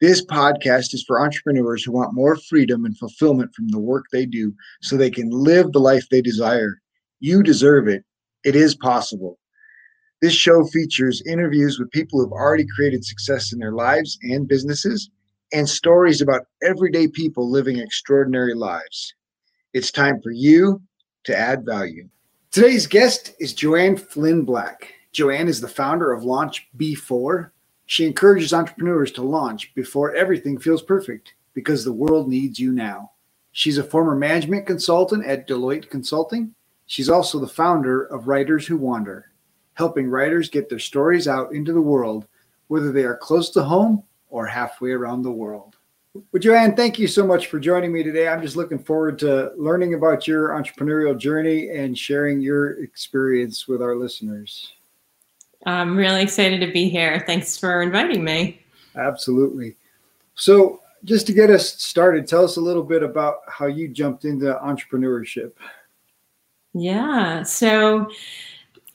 This podcast is for entrepreneurs who want more freedom and fulfillment from the work they do so they can live the life they desire. You deserve it. It is possible. This show features interviews with people who've already created success in their lives and businesses and stories about everyday people living extraordinary lives. It's time for you to add value. Today's guest is Joanne Flynn Black. Joanne is the founder of Launch B4, she encourages entrepreneurs to launch before everything feels perfect because the world needs you now. She's a former management consultant at Deloitte Consulting. She's also the founder of Writers Who Wander, helping writers get their stories out into the world, whether they are close to home or halfway around the world. Well, Joanne, thank you so much for joining me today. I'm just looking forward to learning about your entrepreneurial journey and sharing your experience with our listeners. I'm really excited to be here. Thanks for inviting me. Absolutely. So, just to get us started, tell us a little bit about how you jumped into entrepreneurship. Yeah. So,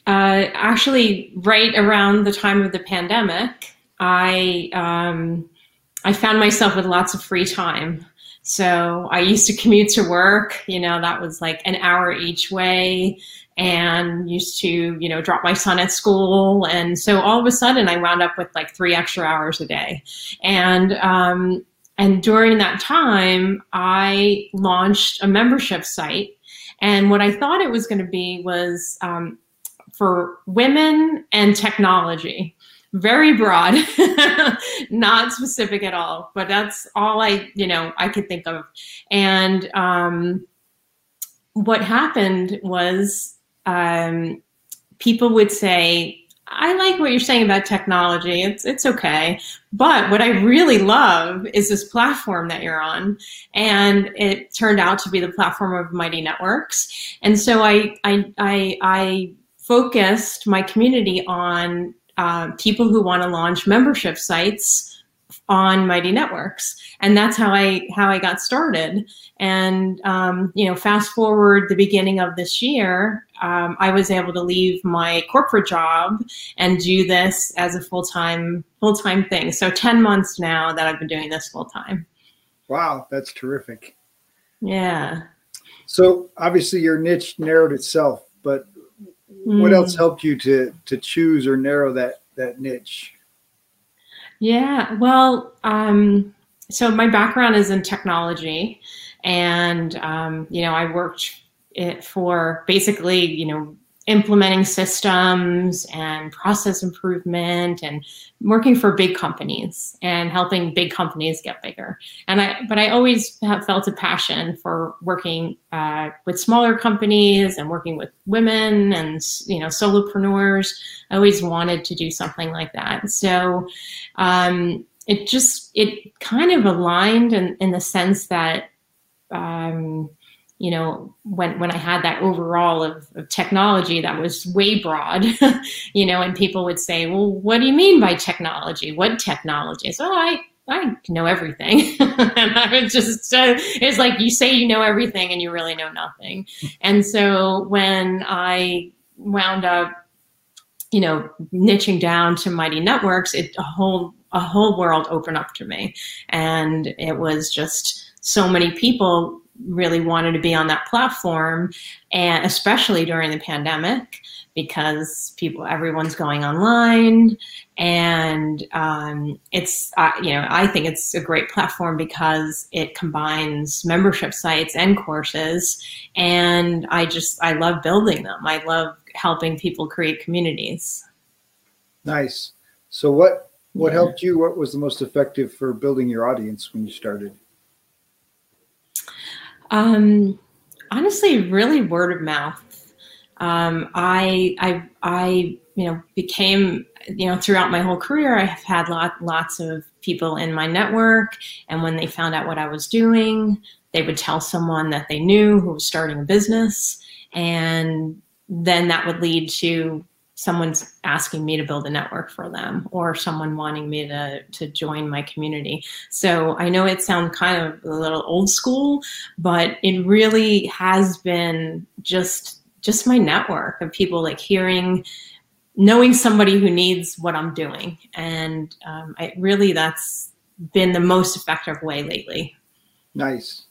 uh, actually, right around the time of the pandemic, I um, I found myself with lots of free time. So I used to commute to work. You know, that was like an hour each way and used to, you know, drop my son at school. And so all of a sudden I wound up with like three extra hours a day. And, um, and during that time, I launched a membership site. And what I thought it was going to be was um, for women and technology. Very broad, not specific at all, but that's all I, you know, I could think of. And um, what happened was um, people would say, I like what you're saying about technology. It's it's okay. But what I really love is this platform that you're on. And it turned out to be the platform of Mighty Networks. And so I I I, I focused my community on uh, people who want to launch membership sites on Mighty Networks, and that's how I how I got started. And um, you know, fast forward the beginning of this year, um, I was able to leave my corporate job and do this as a full time full time thing. So ten months now that I've been doing this full time. Wow, that's terrific. Yeah. So obviously your niche narrowed itself, but what mm. else helped you to to choose or narrow that that niche? Yeah, well, um, so my background is in technology, and um, you know, I worked it for basically, you know, implementing systems and process improvement and working for big companies and helping big companies get bigger. And i but i always have felt a passion for working uh, with smaller companies and working with women and you know solopreneurs. I always wanted to do something like that. So um, it just it kind of aligned in, in the sense that um, you know, when when I had that overall of, of technology that was way broad, you know, and people would say, "Well, what do you mean by technology? What technology?" So I I know everything, and I would just uh, it's like you say you know everything and you really know nothing. And so when I wound up, you know, niching down to Mighty Networks, it a whole a whole world opened up to me, and it was just so many people really wanted to be on that platform and especially during the pandemic because people everyone's going online and um, it's uh, you know i think it's a great platform because it combines membership sites and courses and i just i love building them. I love helping people create communities. Nice. So what what yeah. helped you? What was the most effective for building your audience when you started um, honestly, really word of mouth. Um, I, I, I, you know, became, you know, throughout my whole career, I have had lot, lots of people in my network, and when they found out what I was doing, they would tell someone that they knew who was starting a business, and then that would lead to someone's asking me to build a network for them or someone wanting me to to join my community. So I know it sounds kind of a little old school, but it really has been just just my network of people like hearing knowing somebody who needs what I'm doing. And um, I really that's been the most effective way lately. Nice.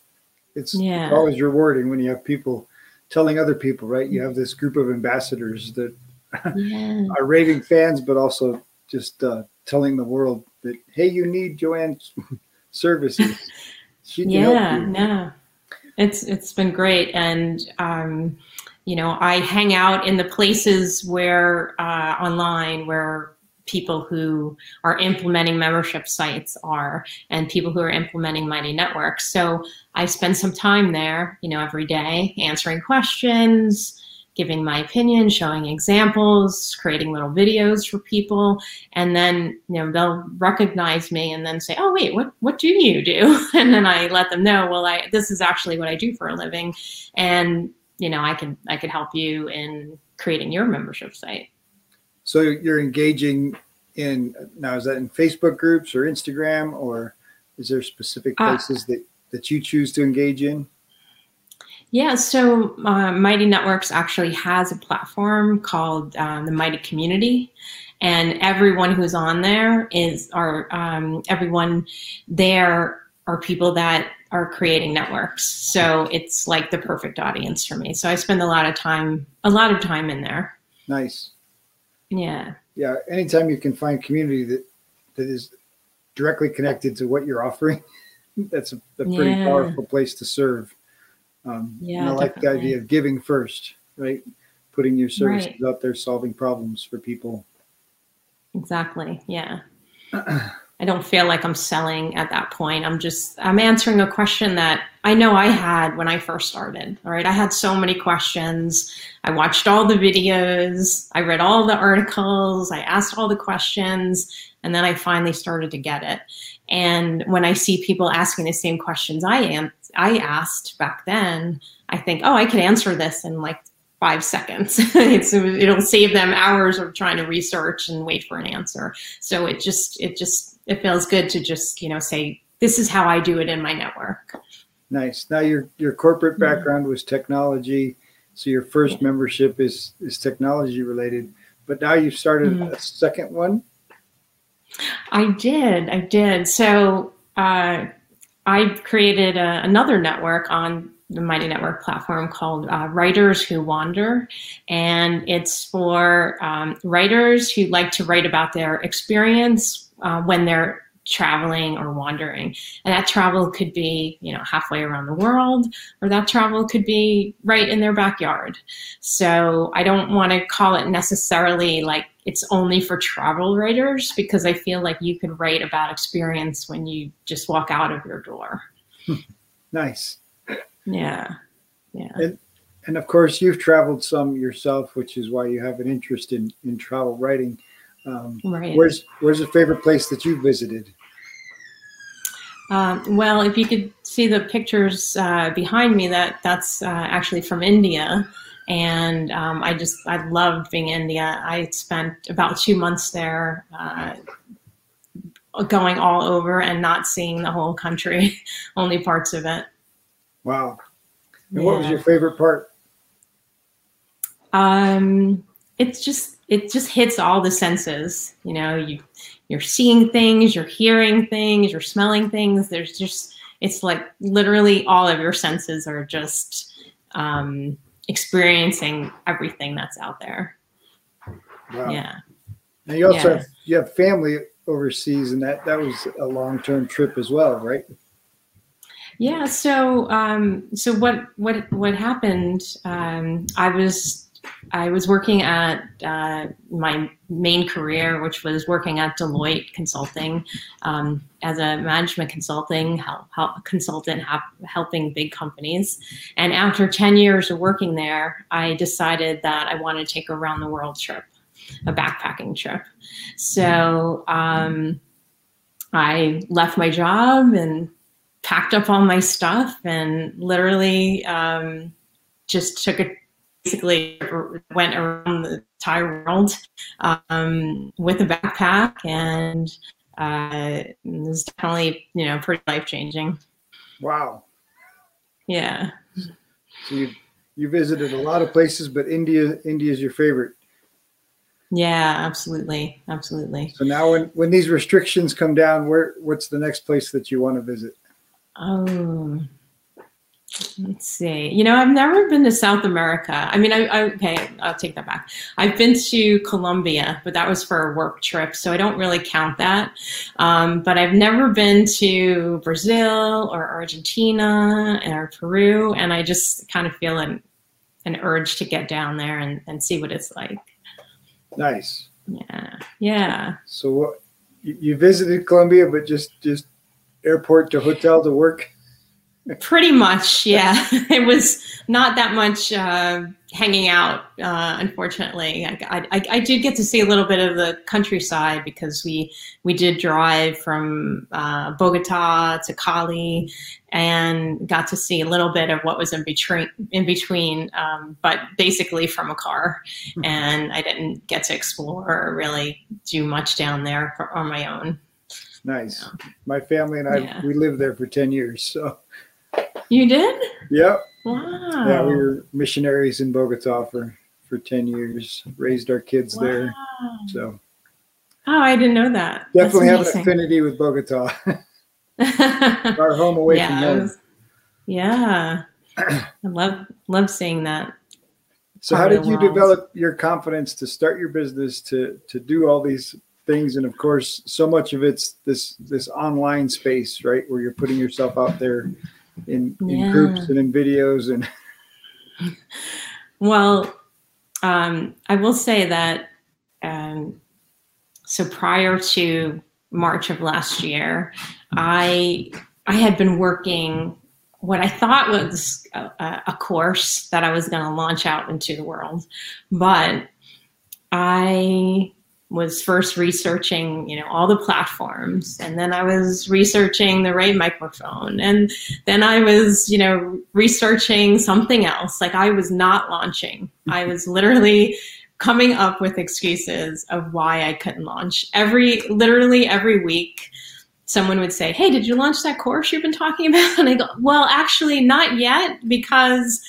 It's yeah. always rewarding when you have people telling other people, right? You have this group of ambassadors that yeah. are raving fans, but also just uh, telling the world that hey, you need Joanne's services. She yeah, no, it's it's been great, and um, you know, I hang out in the places where uh, online where people who are implementing membership sites are and people who are implementing mighty networks so i spend some time there you know every day answering questions giving my opinion, showing examples, creating little videos for people, and then you know they'll recognize me and then say, "Oh wait, what what do you do?" And then I let them know, "Well, I this is actually what I do for a living, and you know I can I can help you in creating your membership site." So you're engaging in now is that in Facebook groups or Instagram or is there specific uh, places uh, that that you choose to engage in? Yeah, so uh, Mighty Networks actually has a platform called um, the Mighty Community, and everyone who's on there is, or um, everyone there are people that are creating networks. So it's like the perfect audience for me. So I spend a lot of time, a lot of time in there. Nice. Yeah. Yeah. Anytime you can find community that that is directly connected to what you're offering, that's a, a pretty yeah. powerful place to serve. Um, yeah, and I like definitely. the idea of giving first, right? Putting your services right. out there, solving problems for people. Exactly. Yeah. I don't feel like I'm selling at that point. I'm just I'm answering a question that I know I had when I first started. All right. I had so many questions. I watched all the videos, I read all the articles, I asked all the questions, and then I finally started to get it. And when I see people asking the same questions I am I asked back then, I think, oh, I can answer this in like five seconds. it'll save them hours of trying to research and wait for an answer. So it just it just it feels good to just you know say this is how I do it in my network. Nice. Now your your corporate background was technology, so your first membership is is technology related. But now you've started mm-hmm. a second one. I did. I did. So. Uh, I created a, another network on the Mighty Network platform called uh, Writers Who Wander. And it's for um, writers who like to write about their experience uh, when they're traveling or wandering. And that travel could be, you know, halfway around the world, or that travel could be right in their backyard. So I don't want to call it necessarily like it's only for travel writers because I feel like you can write about experience when you just walk out of your door. nice. Yeah. Yeah. And, and of course, you've traveled some yourself, which is why you have an interest in, in travel writing. Um, right. Where's Where's a favorite place that you visited? Um, well, if you could see the pictures uh, behind me, that that's uh, actually from India, and um, I just I loved being in India. I spent about two months there, uh, going all over and not seeing the whole country, only parts of it. Wow! And yeah. what was your favorite part? Um, it's just it just hits all the senses. You know, you you're seeing things, you're hearing things, you're smelling things. There's just it's like literally all of your senses are just um, experiencing everything that's out there. Wow. Yeah. And you also yeah. have you have family overseas, and that that was a long term trip as well, right? Yeah. So um, so what what what happened? Um, I was I was working at uh, my main career, which was working at Deloitte Consulting um, as a management consulting help, help, consultant, help, helping big companies. And after 10 years of working there, I decided that I wanted to take a round the world trip, a backpacking trip. So um, I left my job and packed up all my stuff and literally um, just took a basically went around the entire world um, with a backpack and uh, it was definitely you know pretty life changing. Wow. Yeah. So you you visited a lot of places, but India India is your favorite. Yeah, absolutely, absolutely. So now, when when these restrictions come down, where what's the next place that you want to visit? Oh, let's see. You know, I've never been to South America. I mean, I, I okay, I'll take that back. I've been to Colombia, but that was for a work trip, so I don't really count that. Um, but I've never been to Brazil or Argentina or Peru, and I just kind of feel an an urge to get down there and, and see what it's like. Nice. Yeah. Yeah. So what you visited Colombia, but just just airport to hotel to work? Pretty much, yeah. it was not that much uh, hanging out, uh, unfortunately. I, I, I, did get to see a little bit of the countryside because we we did drive from uh, Bogota to Cali and got to see a little bit of what was in between. In between, um, but basically from a car, mm-hmm. and I didn't get to explore or really do much down there for, on my own. Nice. My family and I yeah. we lived there for ten years, so. You did? Yep. Wow. Yeah, we were missionaries in Bogota for for ten years. Raised our kids wow. there. So. Oh, I didn't know that. Definitely have an affinity with Bogota. our home away yeah, from home. Was, yeah. I love love seeing that. So how did you world. develop your confidence to start your business to to do all these things and of course so much of it's this this online space right where you're putting yourself out there in in yeah. groups and in videos and well um, i will say that um, so prior to march of last year i i had been working what i thought was a, a course that i was going to launch out into the world but i was first researching, you know, all the platforms, and then I was researching the right microphone, and then I was, you know, researching something else. Like I was not launching. I mm-hmm. was literally coming up with excuses of why I couldn't launch. Every literally every week someone would say, "Hey, did you launch that course you've been talking about?" And I go, "Well, actually not yet because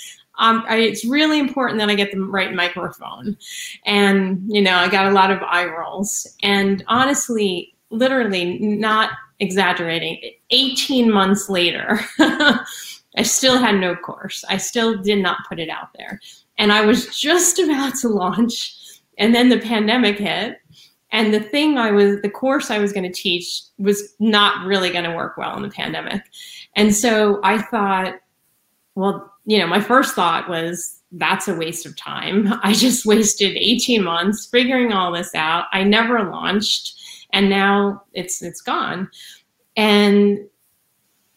um, I, it's really important that I get the right microphone. And, you know, I got a lot of eye rolls. And honestly, literally, not exaggerating, 18 months later, I still had no course. I still did not put it out there. And I was just about to launch. And then the pandemic hit. And the thing I was, the course I was going to teach was not really going to work well in the pandemic. And so I thought, well, you know, my first thought was that's a waste of time. I just wasted 18 months figuring all this out. I never launched and now it's it's gone. And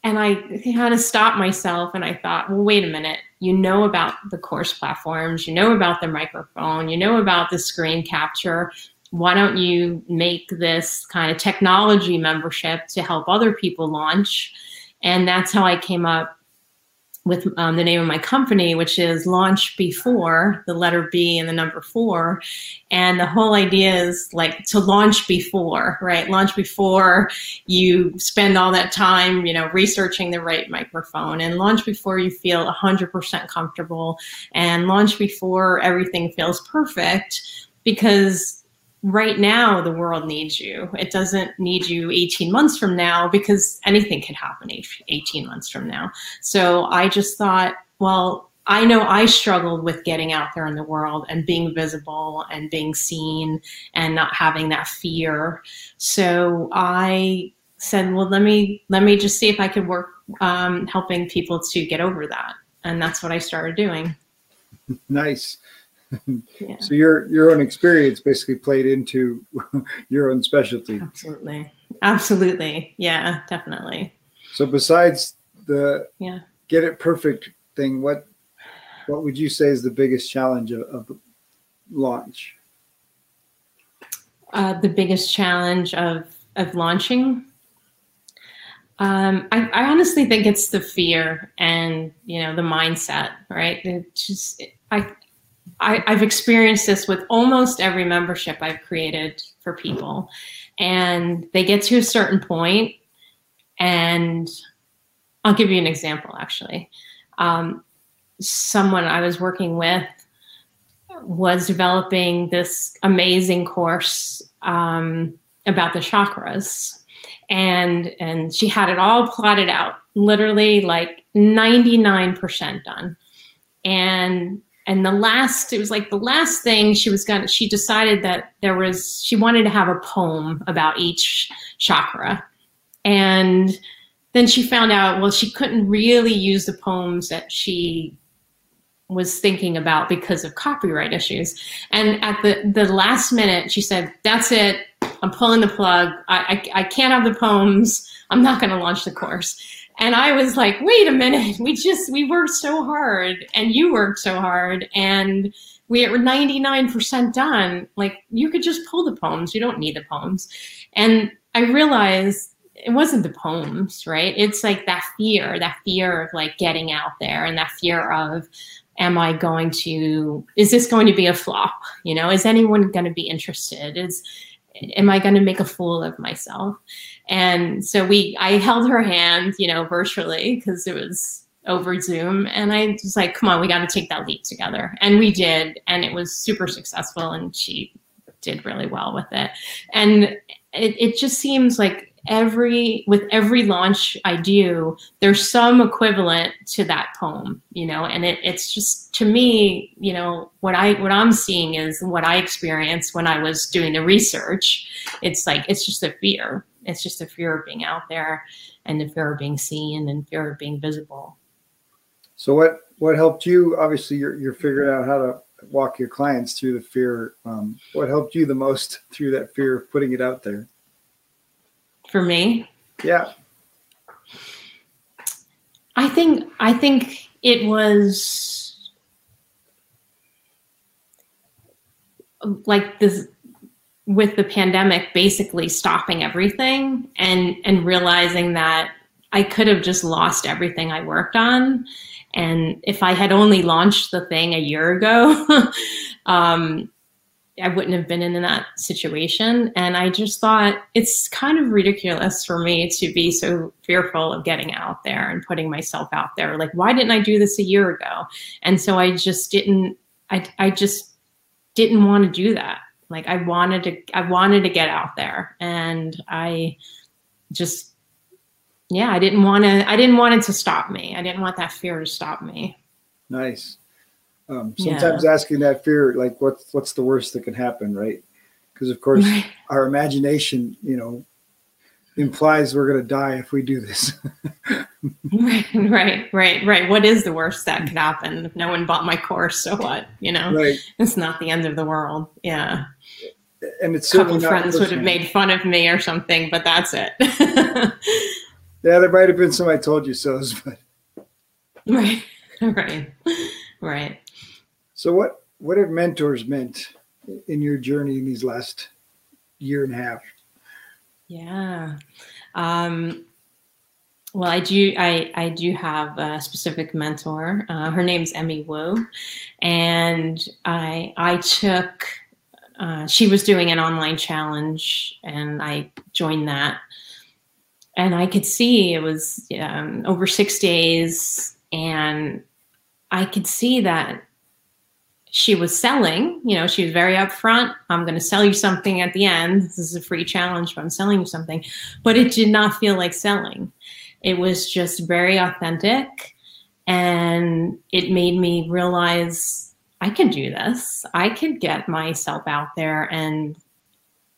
and I kind of stopped myself and I thought, well, wait a minute. You know about the course platforms, you know about the microphone, you know about the screen capture. Why don't you make this kind of technology membership to help other people launch? And that's how I came up with um, the name of my company, which is Launch Before, the letter B and the number four. And the whole idea is like to launch before, right? Launch before you spend all that time, you know, researching the right microphone and launch before you feel 100% comfortable and launch before everything feels perfect because right now the world needs you. It doesn't need you 18 months from now because anything can happen 18 months from now. So I just thought, well, I know I struggled with getting out there in the world and being visible and being seen and not having that fear. So I said, well, let me let me just see if I could work um, helping people to get over that, and that's what I started doing. Nice. Yeah. So your your own experience basically played into your own specialty. Absolutely. Absolutely. Yeah, definitely. So besides the yeah get it perfect thing, what what would you say is the biggest challenge of, of launch? Uh, the biggest challenge of of launching. Um, I, I, honestly think it's the fear and you know the mindset, right? It just I, I I've experienced this with almost every membership I've created for people, and they get to a certain point, and I'll give you an example. Actually, um, someone I was working with was developing this amazing course um, about the chakras. And and she had it all plotted out literally like 99% done. And and the last it was like the last thing she was gonna she decided that there was she wanted to have a poem about each chakra and then she found out well she couldn't really use the poems that she was thinking about because of copyright issues and at the the last minute she said that's it I'm pulling the plug. I, I, I can't have the poems. I'm not going to launch the course. And I was like, wait a minute. We just, we worked so hard and you worked so hard and we were 99% done. Like you could just pull the poems. You don't need the poems. And I realized it wasn't the poems, right? It's like that fear, that fear of like getting out there and that fear of, am I going to, is this going to be a flop? You know, is anyone going to be interested? Is, am I going to make a fool of myself? And so we, I held her hand, you know, virtually because it was over Zoom. And I was like, come on, we got to take that leap together. And we did. And it was super successful. And she did really well with it. And it, it just seems like every with every launch I do, there's some equivalent to that poem, you know, and it, it's just to me, you know, what I what I'm seeing is what I experienced when I was doing the research. It's like it's just a fear. It's just a fear of being out there and the fear of being seen and fear of being visible. So what what helped you? Obviously, you're you're figuring out how to walk your clients through the fear. Um, what helped you the most through that fear of putting it out there? for me. Yeah. I think I think it was like this with the pandemic basically stopping everything and and realizing that I could have just lost everything I worked on and if I had only launched the thing a year ago um, I wouldn't have been in that situation. And I just thought it's kind of ridiculous for me to be so fearful of getting out there and putting myself out there. Like, why didn't I do this a year ago? And so I just didn't, I, I just didn't want to do that. Like I wanted to, I wanted to get out there and I just, yeah, I didn't want to, I didn't want it to stop me. I didn't want that fear to stop me. Nice. Um, sometimes yeah. asking that fear, like what's what's the worst that can happen, right? Because of course, our imagination, you know, implies we're going to die if we do this. right, right, right, right. What is the worst that could happen? If no one bought my course, so what? You know, right. it's not the end of the world. Yeah. And it's a couple friends would have made fun of me or something, but that's it. yeah, there might have been some I told you so's, but right, right, right. So what what have mentors meant in your journey in these last year and a half? Yeah. Um, well, I do. I, I do have a specific mentor. Uh, her name's Emmy Wu, and I I took. Uh, she was doing an online challenge, and I joined that. And I could see it was um, over six days, and I could see that she was selling, you know, she was very upfront. I'm going to sell you something at the end. This is a free challenge, but I'm selling you something. But it did not feel like selling. It was just very authentic. And it made me realize I can do this. I could get myself out there and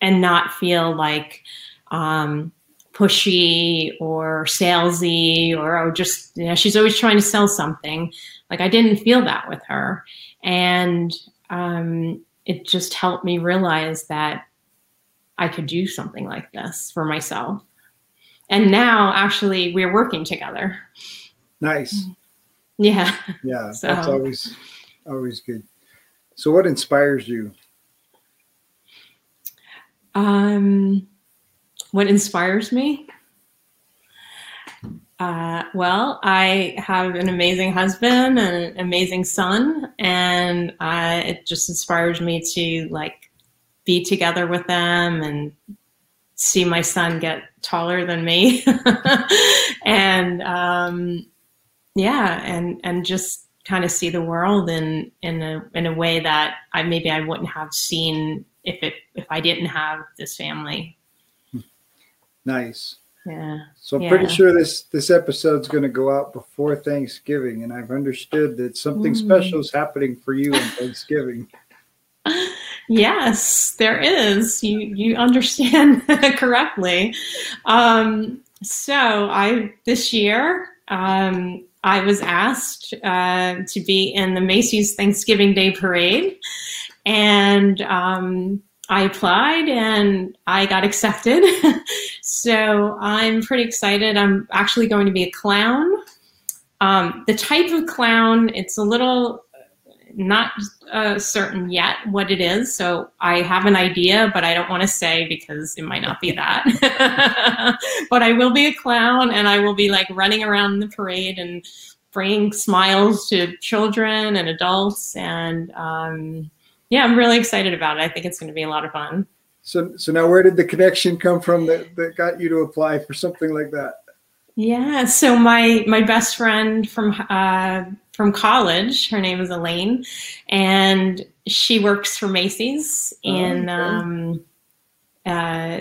and not feel like um, pushy or salesy or oh, just you know she's always trying to sell something. Like I didn't feel that with her. And um, it just helped me realize that I could do something like this for myself. And now, actually, we're working together. Nice. Yeah. Yeah, so. that's always always good. So, what inspires you? Um, what inspires me? Uh, well, I have an amazing husband and an amazing son, and uh, it just inspires me to like be together with them and see my son get taller than me, and um, yeah, and and just kind of see the world in in a in a way that I maybe I wouldn't have seen if it if I didn't have this family. Nice. Yeah. So I'm yeah. pretty sure this this episode's going to go out before Thanksgiving, and I've understood that something mm. special is happening for you on Thanksgiving. Yes, there is. You you understand correctly. Um, so I this year um, I was asked uh, to be in the Macy's Thanksgiving Day Parade, and um, I applied and I got accepted. so I'm pretty excited. I'm actually going to be a clown. Um, the type of clown, it's a little not uh, certain yet what it is. So I have an idea, but I don't want to say because it might not be that. but I will be a clown and I will be like running around the parade and bringing smiles to children and adults. And um, yeah, I'm really excited about it. I think it's going to be a lot of fun. So, so now where did the connection come from that, that got you to apply for something like that? Yeah, so my my best friend from uh, from college, her name is Elaine, and she works for Macy's in oh, okay. um, uh,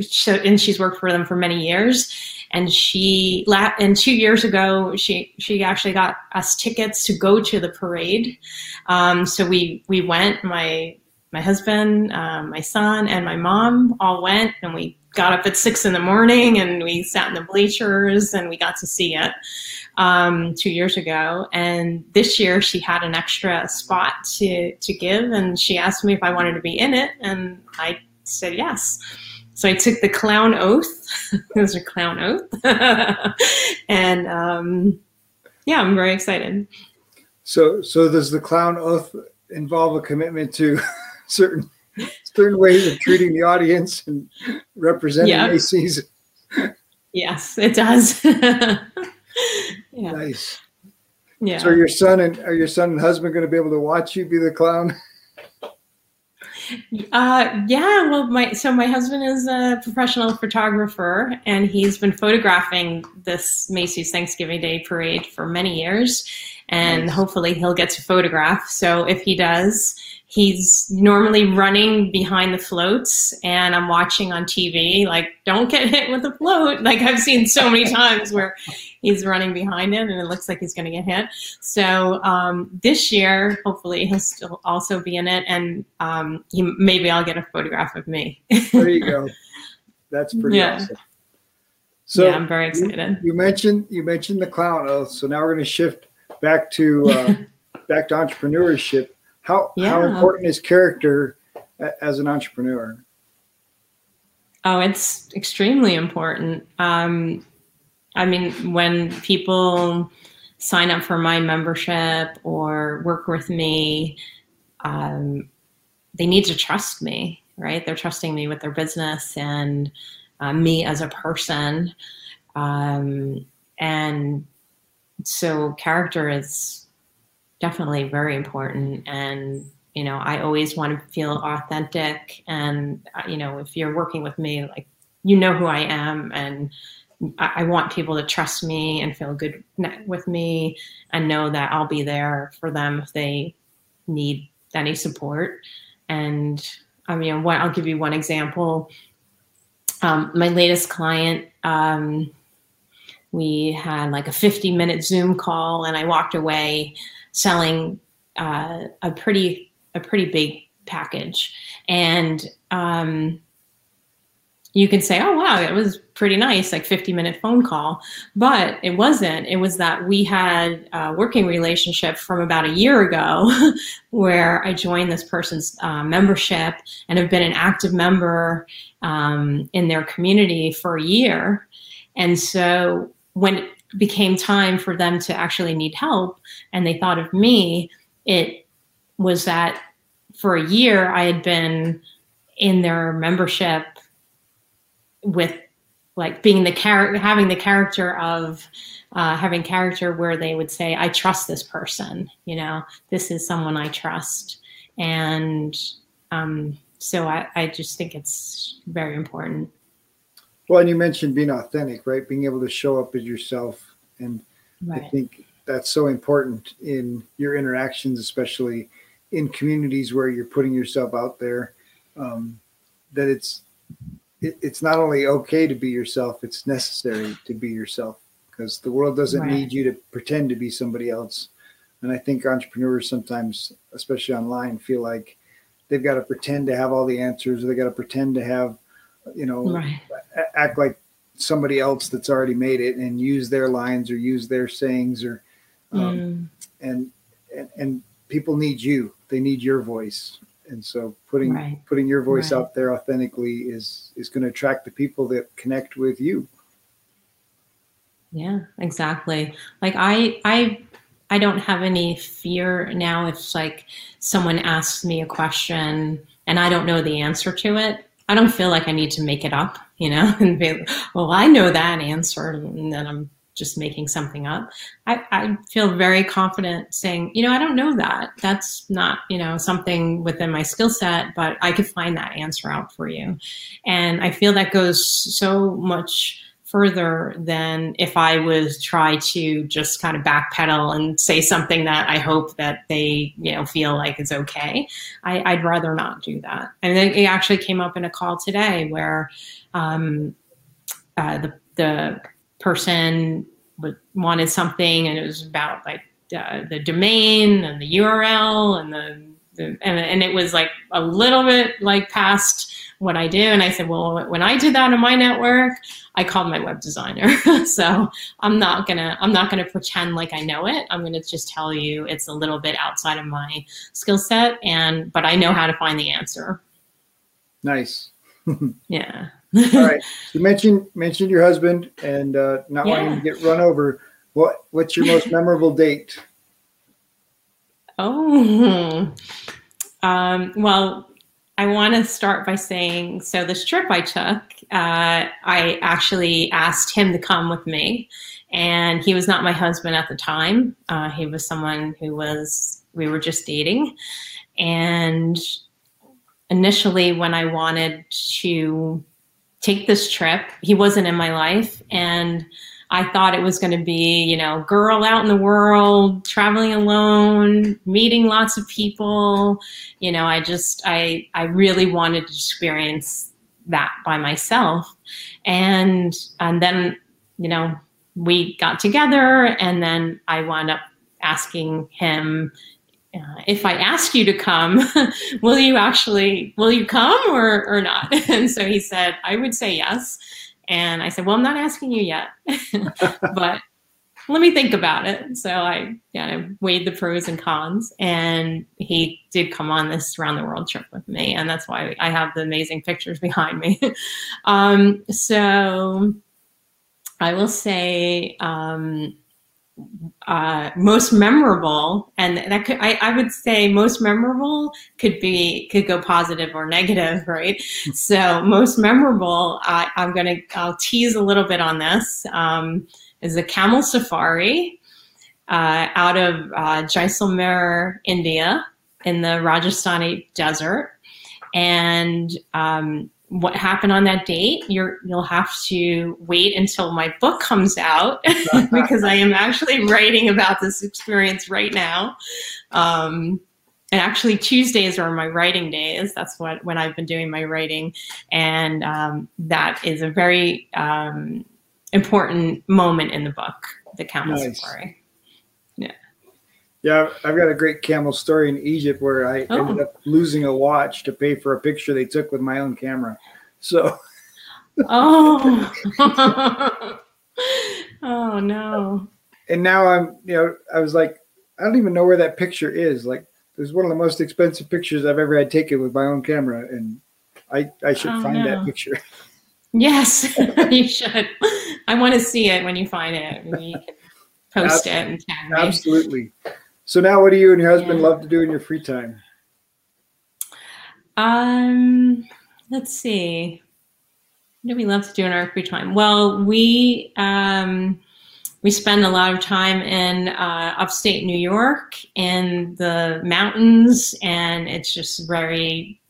so, and she's worked for them for many years. And she and two years ago, she she actually got us tickets to go to the parade. Um, so we we went. My my husband, um, my son, and my mom all went, and we got up at six in the morning and we sat in the bleachers and we got to see it um, two years ago. And this year she had an extra spot to, to give and she asked me if I wanted to be in it. And I said yes. So I took the clown oath. was a clown oath. and um, yeah, I'm very excited. So, so does the clown oath involve a commitment to certain certain ways of treating the audience and representing yep. Macy's. Yes, it does. yeah. Nice. Yeah. So your son and are your son and husband going to be able to watch you be the clown? Uh, yeah, well, my so my husband is a professional photographer, and he's been photographing this Macy's Thanksgiving Day parade for many years, and nice. hopefully he'll get to photograph. So if he does, he's normally running behind the floats and I'm watching on TV, like, don't get hit with a float. Like I've seen so many times where he's running behind it and it looks like he's going to get hit. So um, this year, hopefully he'll still also be in it and um, he, maybe I'll get a photograph of me. there you go. That's pretty yeah. awesome. So yeah, I'm very excited. You, you mentioned you mentioned the clown oath, so now we're going to shift back to uh, back to entrepreneurship. How yeah. how important is character as an entrepreneur? Oh, it's extremely important. Um, I mean, when people sign up for my membership or work with me, um, they need to trust me, right? They're trusting me with their business and uh, me as a person. Um, and so character is definitely very important. And you know i always want to feel authentic. And uh, you know if you're working with me like you know who i am. And I, want people to trust me and feel good with me and know that i'll be there for them if they need any support. And i mean what i'll give you one example. Um, my latest client um, we had like a 50 minute zoom call and i walked away selling uh, a pretty a pretty big package, and um, you can say, "Oh wow, it was pretty nice, like 50 minute phone call," but it wasn't. It was that we had a working relationship from about a year ago, where I joined this person's uh, membership and have been an active member um, in their community for a year, and so when became time for them to actually need help and they thought of me, it was that for a year I had been in their membership with like being the character, having the character of uh, having character where they would say, "I trust this person." You know, this is someone I trust, and um, so I, I just think it's very important. Well, and you mentioned being authentic, right? Being able to show up as yourself, and right. I think that's so important in your interactions, especially in communities where you're putting yourself out there. Um, that it's it, it's not only okay to be yourself; it's necessary to be yourself because the world doesn't right. need you to pretend to be somebody else. And I think entrepreneurs sometimes, especially online, feel like they've got to pretend to have all the answers. Or they got to pretend to have, you know, right. act like somebody else that's already made it and use their lines or use their sayings or, um, mm. and, and, and people need you. They need your voice. And so putting, right. putting your voice right. out there authentically is, is going to attract the people that connect with you. Yeah, exactly. Like I, I I don't have any fear now if like someone asks me a question and I don't know the answer to it. I don't feel like I need to make it up, you know, and be, well, I know that answer and then I'm just making something up. I, I feel very confident saying, you know, I don't know that. That's not, you know, something within my skill set, but I could find that answer out for you. And I feel that goes so much further than if I was try to just kind of backpedal and say something that I hope that they you know feel like is okay. I, would rather not do that. And then it actually came up in a call today where um, uh, the the person wanted something and it was about like uh, the domain and the URL and the, the and, and it was like a little bit like past what I do. And I said, well, when I did that in my network, I called my web designer. so I'm not gonna I'm not gonna pretend like I know it. I'm gonna just tell you it's a little bit outside of my skill set, and but I know how to find the answer. Nice. yeah. All right. You mentioned mentioned your husband and uh, not yeah. wanting to get run over. What what's your most memorable date? Oh, um, well, I want to start by saying so this trip I took, uh, I actually asked him to come with me. And he was not my husband at the time. Uh, he was someone who was, we were just dating. And initially, when I wanted to take this trip, he wasn't in my life. And I thought it was going to be, you know, girl out in the world, traveling alone, meeting lots of people. You know, I just, I, I really wanted to experience that by myself. And, and then, you know, we got together and then I wound up asking him, uh, if I ask you to come, will you actually, will you come or, or not? And so he said, I would say yes. And I said, Well, I'm not asking you yet, but let me think about it. So I kind of weighed the pros and cons, and he did come on this round the world trip with me, and that's why I have the amazing pictures behind me. um, so I will say um, uh, most memorable, and that could I, I, would say most memorable could be could go positive or negative, right? so most memorable, I, am gonna I'll tease a little bit on this. Um, is a camel safari uh, out of uh, Jaisalmer, India, in the Rajasthani desert, and um, what happened on that date, you're you'll have to wait until my book comes out because I am actually writing about this experience right now. Um, and actually, Tuesdays are my writing days. That's what when I've been doing my writing, and um, that is a very um, important moment in the book, the camel nice. safari. Yeah. I've got a great camel story in Egypt where I oh. ended up losing a watch to pay for a picture they took with my own camera. So. oh. oh no. And now I'm, you know, I was like, I don't even know where that picture is. Like, it was one of the most expensive pictures I've ever had taken with my own camera, and I I should oh, find no. that picture. Yes, you should. I want to see it when you find it. You can post absolutely. it and tag me. Absolutely. So now, what do you and your husband yeah. love to do in your free time? Um, let's see. What do we love to do in our free time? Well, we um, we spend a lot of time in uh, upstate New York in the mountains, and it's just very,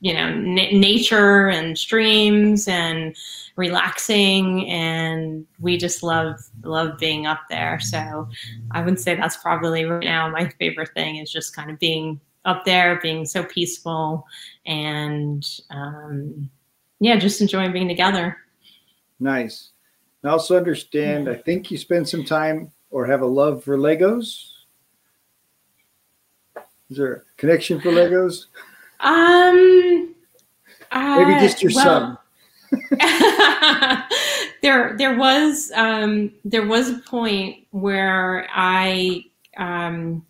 you know, n- nature and streams and relaxing, and we just love love being up there. So I would say that's probably right now my favorite thing is just kind of being up there, being so peaceful, and um, yeah, just enjoying being together. Nice. I also understand, I think you spend some time or have a love for Legos. Is there a connection for Legos? Um, uh, maybe just your well, son. there, there was, um, there was a point where I, um,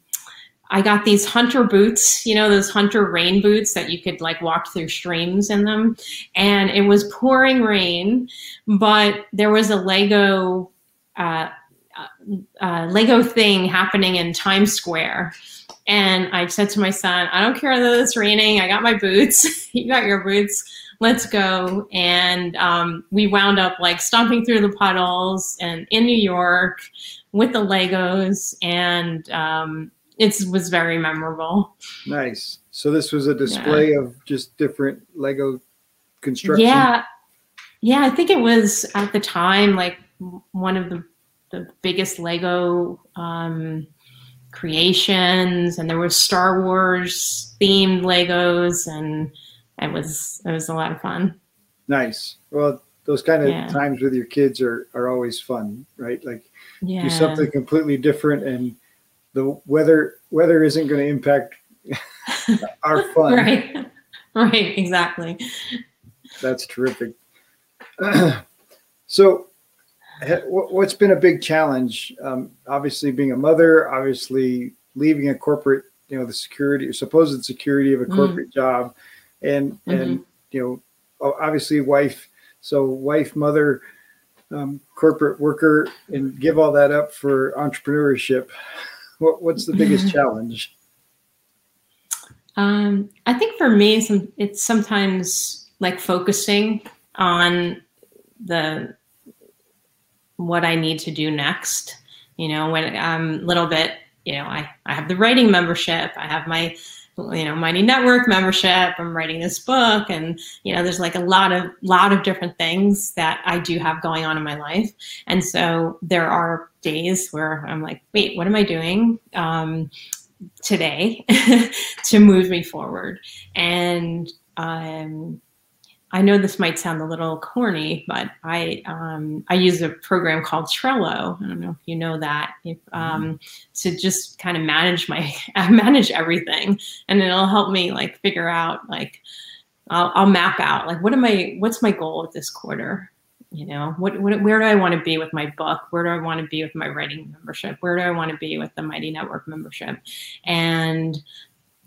I got these hunter boots, you know, those hunter rain boots that you could like walk through streams in them. And it was pouring rain, but there was a Lego, uh, uh, uh, Lego thing happening in Times Square. And I said to my son, I don't care that it's raining. I got my boots. you got your boots. Let's go. And um, we wound up like stomping through the puddles and in New York with the Legos. And um, it was very memorable. Nice. So this was a display yeah. of just different Lego construction. Yeah, yeah. I think it was at the time like one of the the biggest Lego um, creations, and there was Star Wars themed Legos, and it was it was a lot of fun. Nice. Well, those kind of yeah. times with your kids are are always fun, right? Like yeah. do something completely different and the weather weather isn't going to impact our fun. right. Right. Exactly. That's terrific. so, what's been a big challenge? Um, obviously, being a mother, obviously leaving a corporate, you know, the security supposed security of a mm. corporate mm. job, and mm-hmm. and you know, obviously wife. So, wife, mother, um, corporate worker, and give all that up for entrepreneurship. What, what's the biggest challenge? Um, I think for me, it's sometimes like focusing on the what I need to do next. You know, when I'm a little bit, you know, I, I have the writing membership, I have my you know mighty network membership i'm writing this book and you know there's like a lot of lot of different things that i do have going on in my life. And so there are days where i'm like wait what am i doing um, today to move me forward? And um, I know this might sound a little corny, but I um, I use a program called Trello. I don't know if you know that. If, um, to just kind of manage my manage everything, and it'll help me like figure out like I'll, I'll map out like what am I what's my goal with this quarter. You know what, what where do I want to be with my book? Where do I want to be with my writing membership? Where do I want to be with the Mighty Network membership? And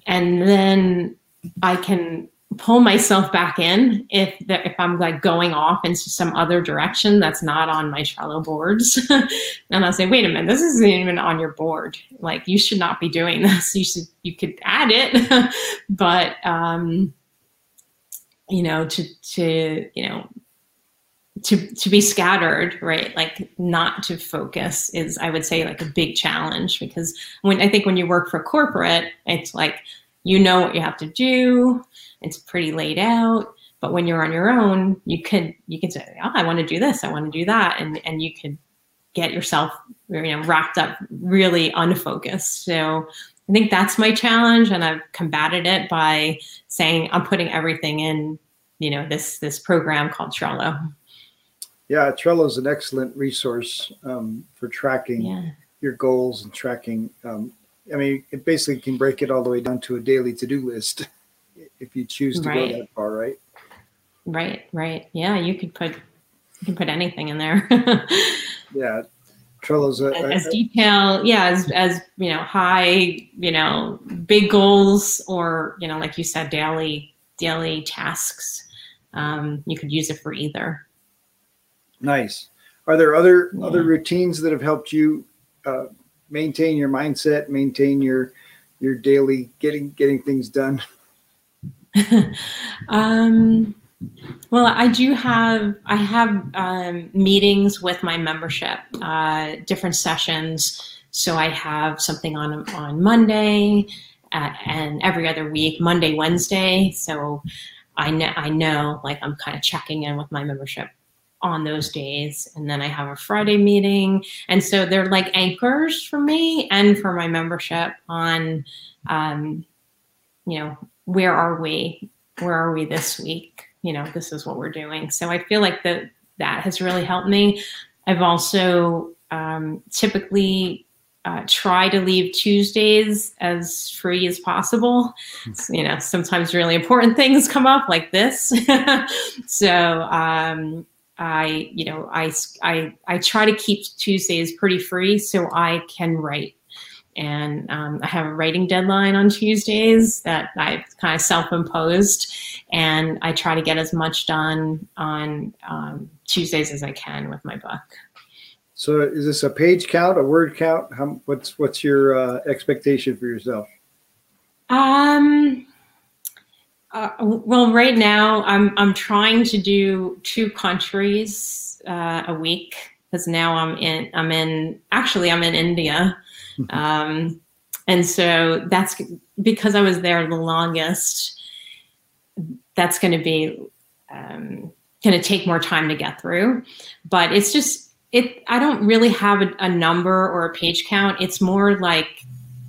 and then I can pull myself back in if the, if I'm like going off into some other direction that's not on my Trello boards. and I'll say, wait a minute, this isn't even on your board. Like you should not be doing this. You should you could add it, but um, you know, to to you know to to be scattered right like not to focus is i would say like a big challenge because when i think when you work for corporate it's like you know what you have to do it's pretty laid out. But when you're on your own, you could you can say, "Oh, I want to do this. I want to do that," and and you could get yourself you know wrapped up really unfocused. So I think that's my challenge, and I've combated it by saying I'm putting everything in you know this this program called Trello. Yeah, Trello is an excellent resource um, for tracking yeah. your goals and tracking. Um, I mean, it basically can break it all the way down to a daily to do list. if you choose to right. go that far, right? Right, right. Yeah, you could put you can put anything in there. yeah. Trello's a, as, as detail, yeah, as as you know, high, you know, big goals or, you know, like you said, daily daily tasks. Um, you could use it for either. Nice. Are there other yeah. other routines that have helped you uh, maintain your mindset, maintain your your daily getting getting things done? um, Well, I do have I have um, meetings with my membership, uh, different sessions. So I have something on on Monday, uh, and every other week, Monday, Wednesday. So I know I know like I'm kind of checking in with my membership on those days, and then I have a Friday meeting, and so they're like anchors for me and for my membership on, um, you know, where are we? Where are we this week? you know, this is what we're doing. So I feel like that that has really helped me. I've also um, typically uh, try to leave Tuesdays as free as possible. So, you know, sometimes really important things come up like this. so um, I, you know, I, I, I try to keep Tuesdays pretty free so I can write and um, I have a writing deadline on Tuesdays that I've kind of self-imposed, and I try to get as much done on um, Tuesdays as I can with my book. So, is this a page count, a word count? How, what's what's your uh, expectation for yourself? Um. Uh, well, right now I'm I'm trying to do two countries uh, a week because now I'm in I'm in actually I'm in India um, and so that's because I was there the longest. That's going to be um, going to take more time to get through, but it's just it. I don't really have a, a number or a page count. It's more like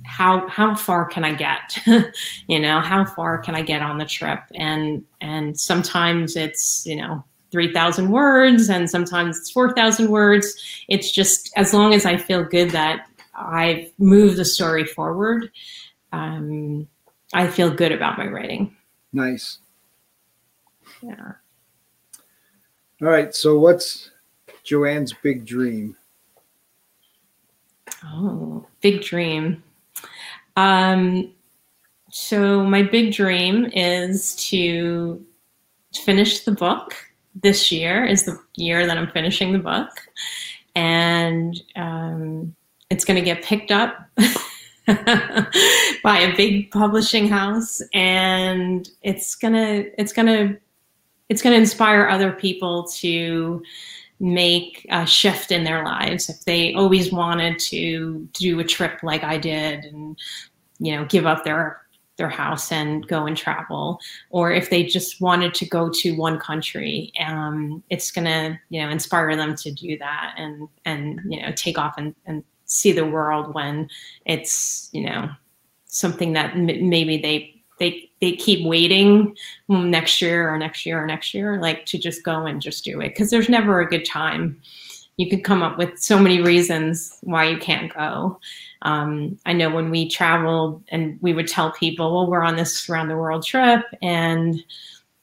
how how far can I get? you know, how far can I get on the trip? And and sometimes it's you know 3,000 words and sometimes it's 4,000 words. It's just as long as I feel good that I've moved the story forward. Um, I feel good about my writing. Nice. Yeah. All right. So, what's Joanne's big dream? Oh, big dream. Um, so, my big dream is to finish the book. This year is the year that I'm finishing the book. And um, it's going to get picked up by a big publishing house and it's going to it's going to it's going to inspire other people to make a shift in their lives. If they always wanted to do a trip like I did and you know give up their their house and go and travel or if they just wanted to go to one country um, it's going to you know inspire them to do that and and you know take off and, and see the world when it's you know something that m- maybe they they they keep waiting next year or next year or next year like to just go and just do it. Because there's never a good time. You could come up with so many reasons why you can't go. Um, i know when we traveled and we would tell people well we're on this around the world trip and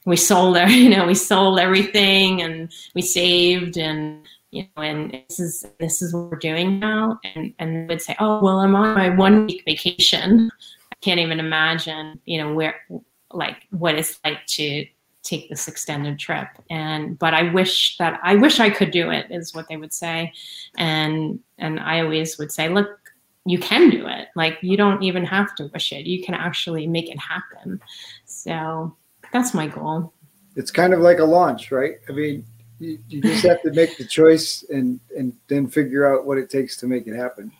we sold our, you know we sold everything and we saved and you know, and this is this is what we're doing now, and and would say, oh well, I'm on my one week vacation. I can't even imagine, you know, where like what it's like to take this extended trip. And but i wish that i wish i could do it is what they would say. And and i always would say look you can do it. Like you don't even have to wish it. You can actually make it happen. So that's my goal. It's kind of like a launch right? I mean you, just have to make the choice and and then figure out what it takes to make it happen.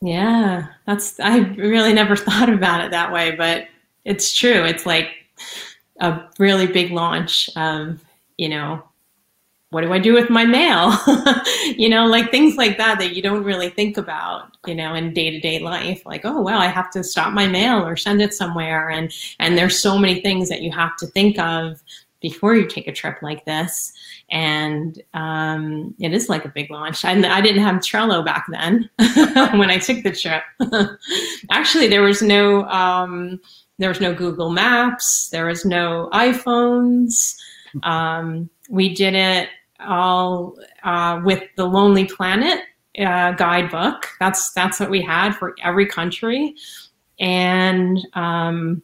Yeah, that's I really never thought about it that way, but it's true. It's like a really big launch of, you know, what do I do with my mail? you know, like things like that that you don't really think about, you know, in day-to-day life. Like, oh well, I have to stop my mail or send it somewhere and and there's so many things that you have to think of before you take a trip like this. And um, it is like a big launch. I, I didn't have Trello back then when I took the trip. Actually, there was no um, there was no Google Maps. There was no iPhones. Um, we did it all uh, with the Lonely Planet uh, guidebook. That's that's what we had for every country, and um,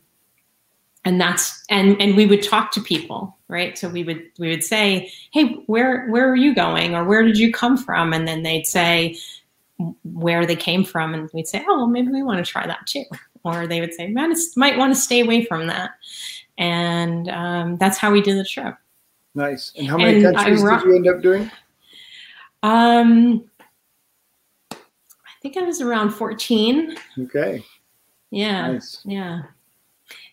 and that's and and we would talk to people right so we would we would say hey where where are you going or where did you come from and then they'd say where they came from, and we'd say, "Oh, well, maybe we want to try that too," or they would say, "Man, might want to stay away from that," and um, that's how we did the trip. Nice. And how many and countries did you end up doing? Um, I think I was around fourteen. Okay. Yeah. Nice. Yeah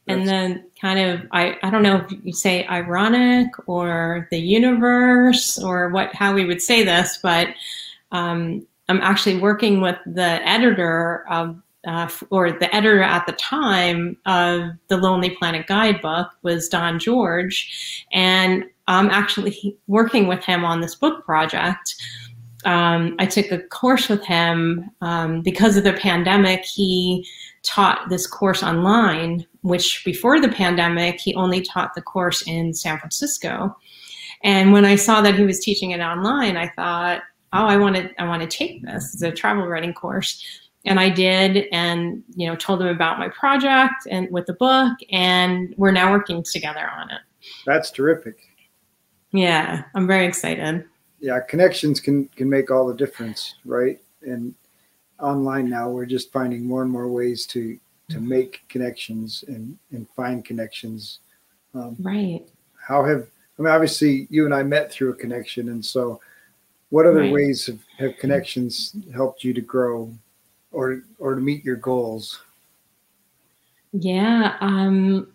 and then kind of I, I don't know if you say ironic or the universe or what how we would say this but um, i'm actually working with the editor of uh, or the editor at the time of the lonely planet guidebook was don george. And i'm actually working with him on this book project. Um, i took a course with him um, because of the pandemic he taught this course online, which before the pandemic, he only taught the course in San Francisco. And when I saw that he was teaching it online, I thought, oh, I want to, I want to take this. It's a travel writing course. And I did, and you know, told him about my project and with the book, and we're now working together on it. That's terrific. Yeah, I'm very excited. Yeah, connections can can make all the difference, right? And online now, we're just finding more and more ways to to mm-hmm. make connections and and find connections. Um, right. How have I mean? Obviously, you and I met through a connection, and so what other right. ways have, have connections helped you to grow or or to meet your goals? Yeah, um,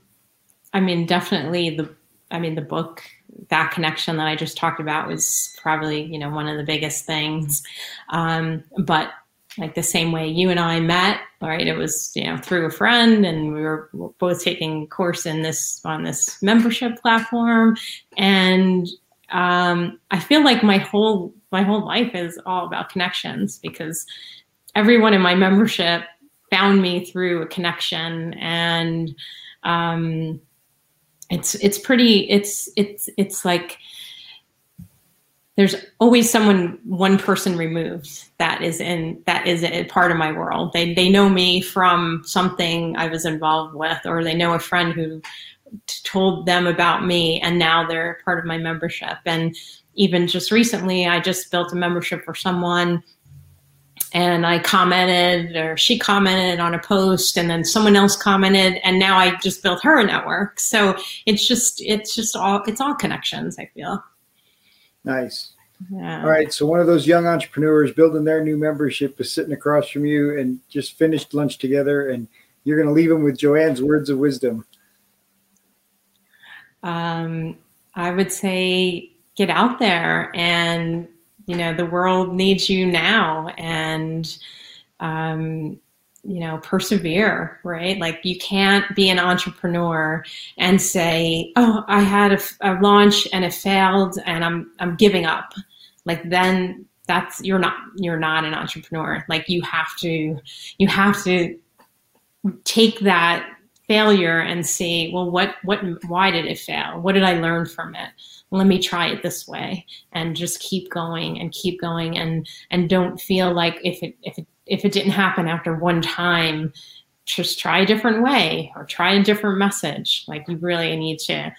I mean, definitely the. I mean, the book that connection that I just talked about was probably you know one of the biggest things. Um, but like the same way you and I met, right? It was, you know, through a friend and we were both taking course in this on this membership platform. And um, I feel like my whole my whole life is all about connections because everyone in my membership found me through a connection and um, it's it's pretty it's it's it's like there's always someone one person removed that is in that is a part of my world. They they know me from something i was involved with or they know a friend who told them about me and now they're part of my membership. And even just recently i just built a membership for someone and i commented or she commented on a post and then someone else commented and now i just built her a network. So it's just it's just all it's all connections i feel Nice. Yeah. All right. So one of those young entrepreneurs building their new membership is sitting across from you and just finished lunch together, and you're going to leave them with Joanne's words of wisdom. Um, I would say get out there, and you know the world needs you now, and um, you know persevere right? Like you can't be an entrepreneur and say oh i had a, a, launch and it failed and i'm i'm giving up. Like then that's you're not you're not an entrepreneur. Like you have to you have to take that failure and see well what what why did it fail? What did i learn from it? Let me try it this way. And just keep going and keep going and and don't feel like if it if it if it didn't happen after one time, just try a different way or try a different message. Like you really need to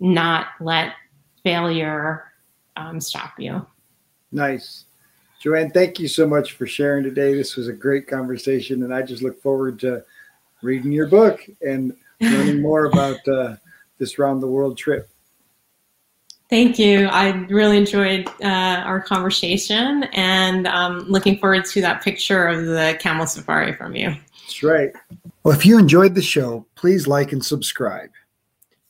not let failure um, stop you. Nice. Joanne, thank you so much for sharing today. This was a great conversation, and I just look forward to reading your book and learning more about uh, this round the world trip. Thank you. I really enjoyed uh, our conversation and um, looking forward to that picture of the camel safari from you. That's right. Well, if you enjoyed the show, please like and subscribe.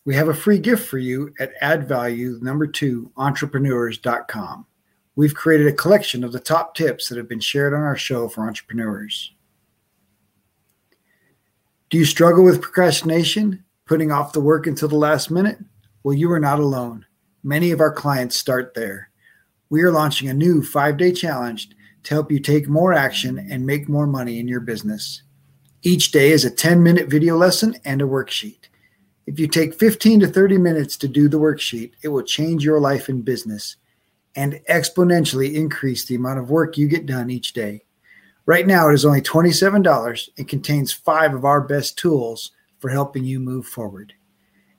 We have a free gift for you at add value number two entrepreneurs.com. We've created a collection of the top tips that have been shared on our show for entrepreneurs. Do you struggle with procrastination, putting off the work until the last minute? Well, you are not alone. Many of our clients start there. We are launching a new five day challenge to help you take more action and make more money in your business. Each day is a 10 minute video lesson and a worksheet. If you take 15 to 30 minutes to do the worksheet, it will change your life and business and exponentially increase the amount of work you get done each day. Right now, it is only $27 and contains five of our best tools for helping you move forward.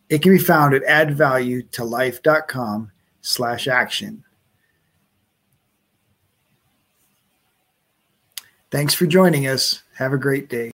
It can be found at addvaluetolife.com slash action. Thanks for joining us. Have a great day.